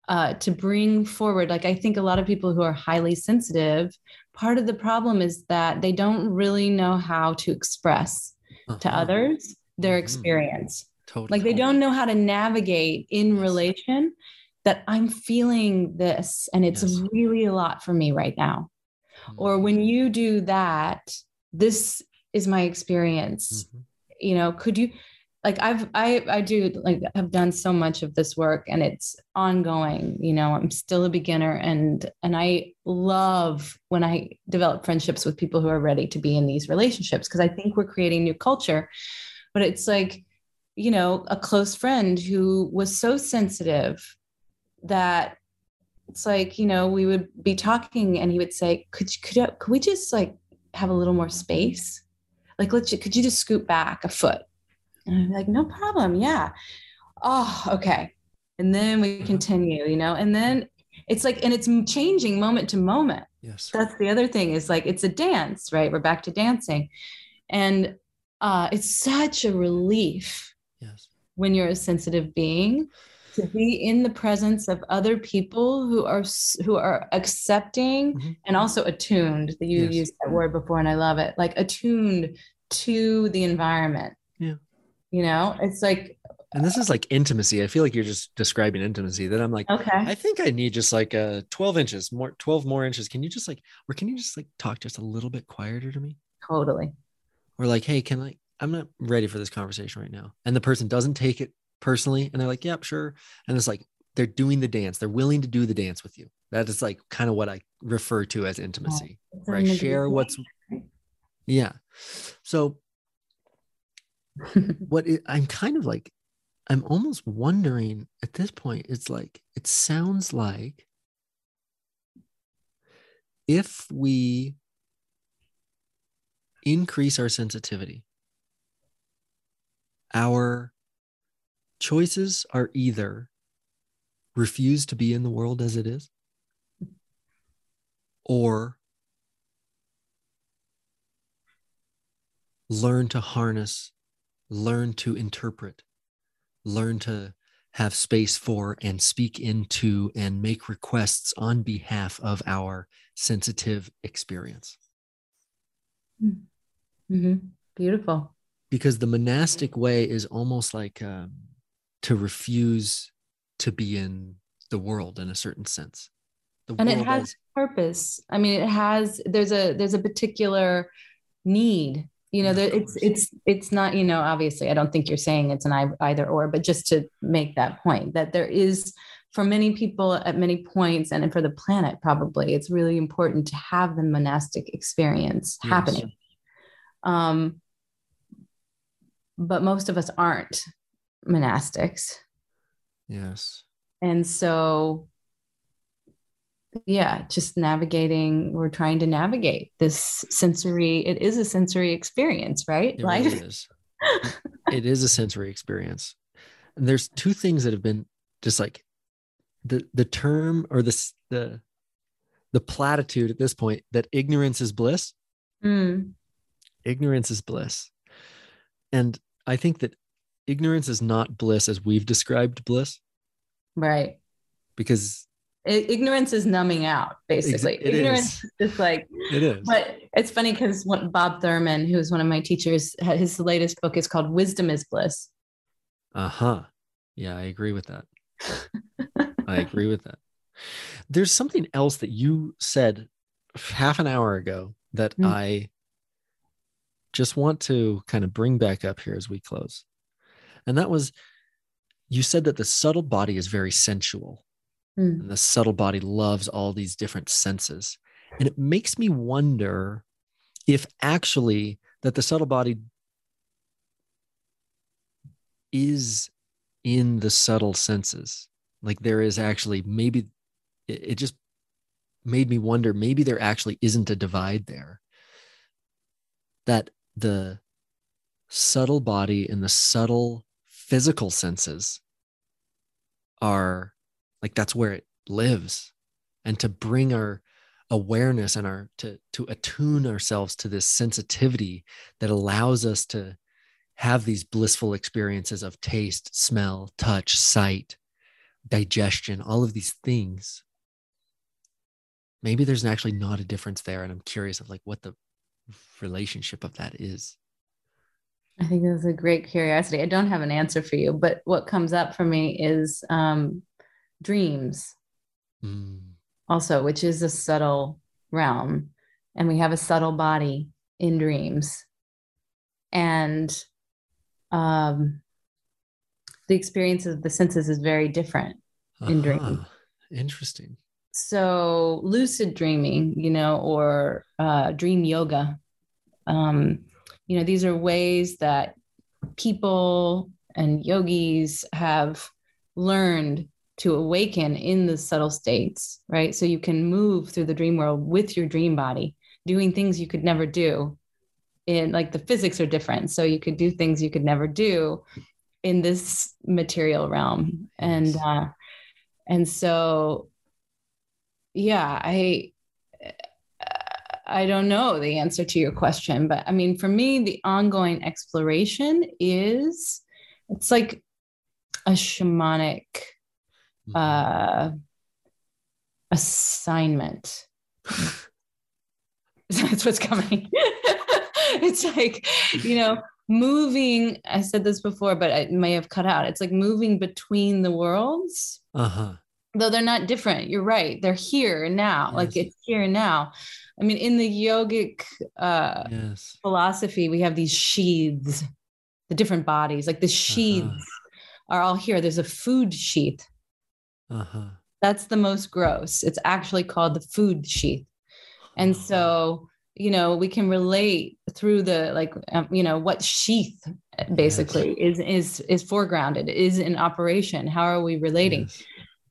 Speaker 2: uh, to bring forward like i think a lot of people who are highly sensitive part of the problem is that they don't really know how to express to
Speaker 1: Uh-huh.
Speaker 2: others their
Speaker 1: Mhm.
Speaker 2: experience
Speaker 1: totally
Speaker 2: like they don't know how to navigate in
Speaker 1: Yes.
Speaker 2: relation that i'm feeling this and it's
Speaker 1: Yes.
Speaker 2: really a lot for me right now or
Speaker 1: Mhm.
Speaker 2: when you do that this is my experience
Speaker 1: Mhm.
Speaker 2: you know could you like i've i i do like have done so much of this work and it's ongoing you know i'm still a beginner and and i love when i develop friendships with people who are ready to be in these relationships because i think we're creating new culture. But it's like you know a close friend who was so sensitive that it's like you know we would be talking and he would say could could, could we just like have a little more space? Like let's could you just scoot back a foot and i'm like no problem yeah. Oh okay. And then we
Speaker 1: Uh-huh.
Speaker 2: continue you know? And then it's like and it's changing moment to moment.
Speaker 1: Yes
Speaker 2: that's the other thing is like it's a dance right? We're back to dancing. And uh it's such a relief
Speaker 1: yes.
Speaker 2: when you're a sensitive being to be in the presence of other people who are who are accepting
Speaker 1: Mhm.
Speaker 2: and also attuned that you
Speaker 1: Yes.
Speaker 2: used that word before and i love it like attuned to the environment. You know, it's like
Speaker 1: and this is like intimacy. I feel like you're just describing intimacy. That I'm like,
Speaker 2: okay,
Speaker 1: I think I need just like a uh, 12 inches more, 12 more inches. Can you just like, or can you just like talk just a little bit quieter to me?
Speaker 2: Totally.
Speaker 1: Or like, hey, can I? I'm not ready for this conversation right now. And the person doesn't take it personally, and they're like, yep, sure. And it's like they're doing the dance. They're willing to do the dance with you. That is like kind of what I refer to as intimacy. Oh, right? Share what's yeah. So <laughs> what it, I'm kind of like I'm almost wondering at this point, it's like, it sounds like if we increase our sensitivity, our choices are either refuse to be in the world as it is or learn to harness, learn to interpret, learn to have space for and speak into and make requests on behalf of our sensitive experience.
Speaker 2: Mm-hmm. Beautiful.
Speaker 1: Because the monastic way is almost like um, to refuse to be in the world in a certain sense.
Speaker 2: The and it has is- purpose. I mean, it has. There's a there's a particular need you know that it's it's it's not you know obviously i don't think you're saying it's an either or but just to make that point that there is for many people at many points and for the planet probably it's really important to have the monastic experience yes. happening. Um but most of us aren't monastics.
Speaker 1: Yes.
Speaker 2: And so yeah just navigating we're trying to navigate this sensory it is a sensory experience right?
Speaker 1: It life really <laughs> is. it is a sensory experience. And there's two things that have been just like the the term or the the the platitude at this point that ignorance is bliss. Mm. ignorance is bliss. And i think that ignorance is not bliss as we've described bliss.
Speaker 2: Right.
Speaker 1: Because
Speaker 2: ignorance is numbing out basically. It ignorance is. is like
Speaker 1: it is.
Speaker 2: But it's funny because bob thurman who is one of my teachers his latest book is called wisdom is bliss.
Speaker 1: Uh-huh. Yeah i agree with that. <laughs> I agree with that. There's something else that you said half an hour ago that mm. i just want to kind of bring back up here as we close. And that was you said that the subtle body is very sensual Mm. And the subtle body loves all these different senses. And it makes me wonder if actually that the subtle body is in the subtle senses. Like there is actually maybe it, it just made me wonder maybe there actually isn't a divide there. That the subtle body and the subtle physical senses are like that's where it lives. And to bring our awareness and our to to attune ourselves to this sensitivity that allows us to have these blissful experiences of taste smell touch sight digestion all of these things. Maybe there's actually not a difference there and i'm curious of like what the relationship of that is.
Speaker 2: I think that's a great curiosity. I don't have an answer for you but what comes up for me is um, dreams mm. also which is a subtle realm and we have a subtle body in dreams and um, the experience of the senses is very different uh-huh. in dreams
Speaker 1: interesting
Speaker 2: so lucid dreaming you know or uh, dream yoga um, you know these are ways that people and yogis have learned to awaken in the subtle states, right? So you can move through the dream world with your dream body, doing things you could never do. In like the physics are different. So you could do things you could never do in this material realm. And uh and so yeah, I I don't know the answer to your question, but I mean, for me, the ongoing exploration is it's like a shamanic. Uh, assignment. <laughs> That's what's coming. <laughs> it's like, you know, moving. I said this before, but I may have cut out. It's like moving between the worlds,
Speaker 1: Uh-huh.
Speaker 2: though they're not different. You're right. They're here and now. Like it's here and now. I mean, in the yogic uh,
Speaker 1: Yes.
Speaker 2: philosophy, we have these sheaths, the different bodies. Like the sheaths
Speaker 1: Uh-huh.
Speaker 2: are all here. There's a food sheath.
Speaker 1: Uh-huh.
Speaker 2: That's the most gross. It's actually called the food sheath. And so, you know, we can relate through the like, um, you know, what sheath basically is is is foregrounded, is in operation. How are we relating?
Speaker 1: Yes.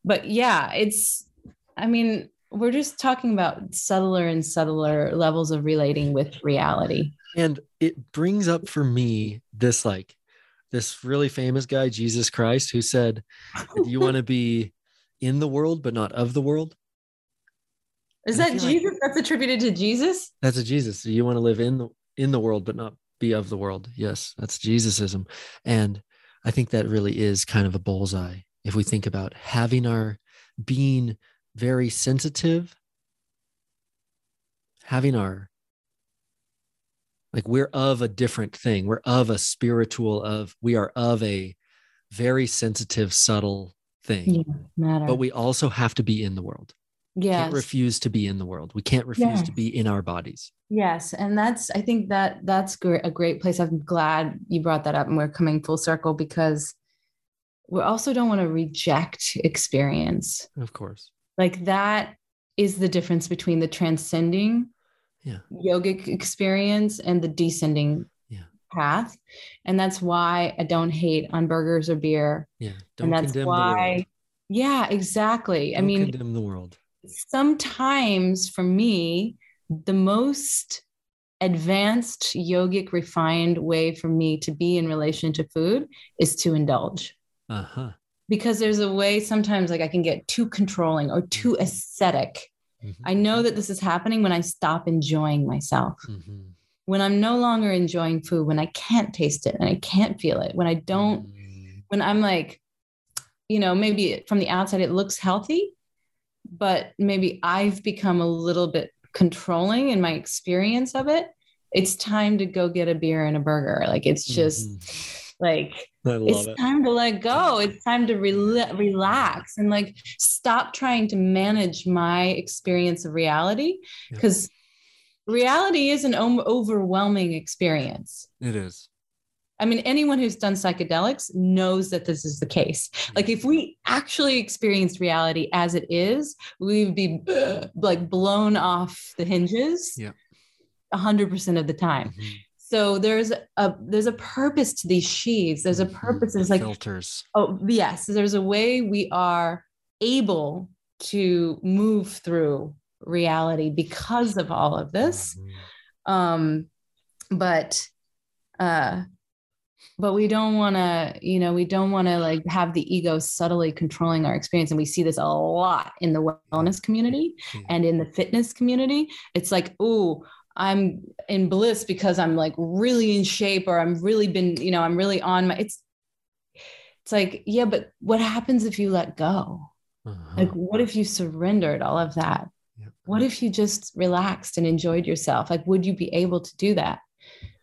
Speaker 2: But yeah, it's. I mean, we're just talking about subtler and subtler levels of relating with reality.
Speaker 1: And it brings up for me this like this really famous guy, Jesus Christ, who said, that you want to be in the world, but not of the world.
Speaker 2: Is
Speaker 1: I
Speaker 2: that
Speaker 1: feel like-
Speaker 2: Jesus? That's attributed to Jesus.
Speaker 1: That's a Jesus. You want to live in the in the world, but not be of the world. Yes, that's Jesusism. And I think that really is kind of a bullseye if we think about having our being very sensitive, having our like we're of a different thing. We're of a spiritual of we are of a very sensitive, subtle thing.
Speaker 2: Yeah, matter.
Speaker 1: But we also have to be in the world.
Speaker 2: yes.
Speaker 1: Can't refuse to be in the world. We can't refuse to be in our bodies.
Speaker 2: Yes, and that's I think that that's a great place. I'm glad you brought that up, and we're coming full circle because we also don't want to reject experience.
Speaker 1: Of course.
Speaker 2: Like that is the difference between the transcending
Speaker 1: Yeah.
Speaker 2: yogic experience and the descending
Speaker 1: Yeah.
Speaker 2: Path, and that's why I don't hate on burgers or beer,
Speaker 1: Yeah. Don't
Speaker 2: and that's
Speaker 1: condemn the
Speaker 2: why.
Speaker 1: world.
Speaker 2: Yeah, exactly. I
Speaker 1: Don't
Speaker 2: mean,
Speaker 1: condemn the world.
Speaker 2: sometimes for me, the most advanced yogic refined way for me to be in relation to food is to indulge
Speaker 1: Uh-huh.
Speaker 2: because there's a way sometimes like I can get too controlling or too aesthetic.
Speaker 1: Mhm.
Speaker 2: I know that this is happening when I stop enjoying myself.
Speaker 1: Mhm.
Speaker 2: When I'm no longer enjoying food, when I can't taste it and I can't feel it, when I don't
Speaker 1: Mm,
Speaker 2: when I'm like, you know, maybe from the outside it looks healthy, but maybe I've become a little bit controlling in my experience of it. It's time to go get a beer and a burger. Like it's just like
Speaker 1: I love
Speaker 2: it's
Speaker 1: it.
Speaker 2: time to let go. It's time to rela- relax and like stop trying to manage my experience of reality
Speaker 1: Yeah.
Speaker 2: Reality is an overwhelming experience.
Speaker 1: It is.
Speaker 2: I mean, anyone who's done psychedelics knows that this is the case. Like, if we actually experienced reality as it is, we'd be <clears throat> like blown off the hinges.
Speaker 1: Yeah.
Speaker 2: a hundred percent of the time.
Speaker 1: Mhm.
Speaker 2: So there's a there's a purpose to these sheaths. There's a
Speaker 1: Mhm.
Speaker 2: purpose.
Speaker 1: The
Speaker 2: There's like
Speaker 1: filters.
Speaker 2: oh yes, there's a way we are able to move through reality because of all of this
Speaker 1: Mhm.
Speaker 2: um but uh but we don't want to you know we don't want to like have the ego subtly controlling our experience and we see this a lot in the wellness community
Speaker 1: Yeah.
Speaker 2: and in the fitness community it's like oh i'm in bliss because i'm like really in shape or i'm really been you know i'm really on my it's it's like yeah but what happens if you let go
Speaker 1: Uh-huh.
Speaker 2: like what if you surrendered all of that. What if you just relaxed and enjoyed yourself? Like would you be able to do that?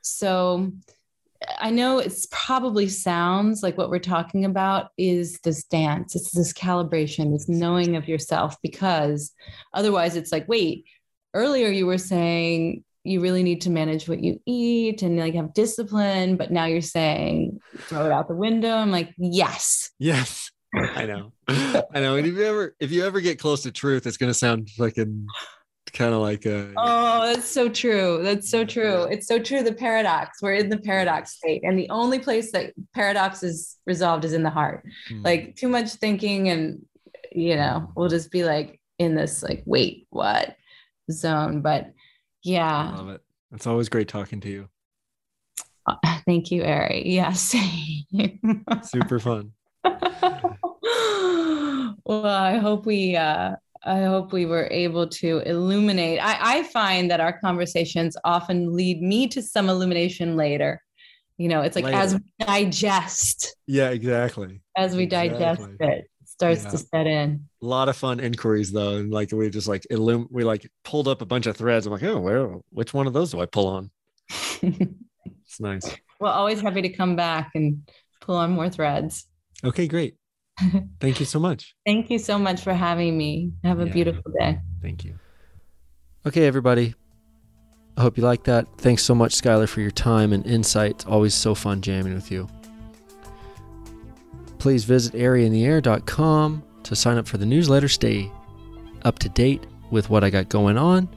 Speaker 2: So i know it's probably sounds like what we're talking about is this dance it's this calibration this knowing of yourself because otherwise it's like wait earlier you were saying you really need to manage what you eat and like have discipline but now you're saying throw it out the window. I'm like yes.
Speaker 1: Yes. I know. I know. And if you ever if you ever get close to truth, it's gonna sound fucking kind of like a
Speaker 2: Oh, that's so true. That's so true. It's so true. The paradox. We're in the paradox state. And the only place that paradox is resolved is in the heart.
Speaker 1: Hmm.
Speaker 2: Like too much thinking and you know, we'll just be like in this like, wait, what zone. But yeah.
Speaker 1: I love it. It's always great talking to you.
Speaker 2: Uh, Thank you, Ari. Yes. <laughs>
Speaker 1: Super fun. <laughs>
Speaker 2: well, I hope we uh I hope we were able to illuminate. I, I find that our conversations often lead me to some illumination later. You know, it's like as we digest,
Speaker 1: Yeah, exactly.
Speaker 2: as we digest
Speaker 1: Exactly.
Speaker 2: it, it starts
Speaker 1: Yeah.
Speaker 2: to set in.
Speaker 1: A lot of fun inquiries though, and like we just like illum- we like pulled up a bunch of threads. I'm like, oh, where? Which one of those do I pull on? <laughs> It's nice.
Speaker 2: well, always happy to come back and pull on more threads.
Speaker 1: Okay, great. Thank you so much. <laughs>
Speaker 2: Thank you so much for having me. Have a
Speaker 1: Yeah.
Speaker 2: beautiful day.
Speaker 1: Thank you. Okay, everybody. I hope you like that. Thanks so much, Skylar, for your time and insight. Always so fun jamming with you. Please visit areaintheair.com to sign up for the newsletter. Stay up to date with what I got going on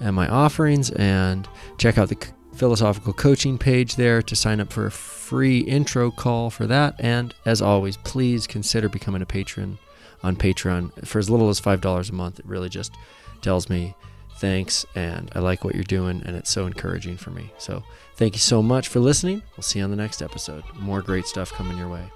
Speaker 1: and my offerings, and check out the philosophical coaching page there to sign up for a free intro call for that. And as always, please consider becoming a patron on Patreon for as little as $5 a month. It really just tells me thanks and I like what you're doing, and it's so encouraging for me. So, thank you so much for listening. We'll see you on the next episode. More great stuff coming your way.